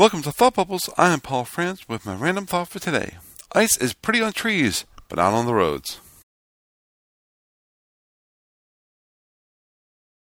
Welcome to Thought Bubbles. I am Paul France with my random thought for today. Ice is pretty on trees, but not on the roads.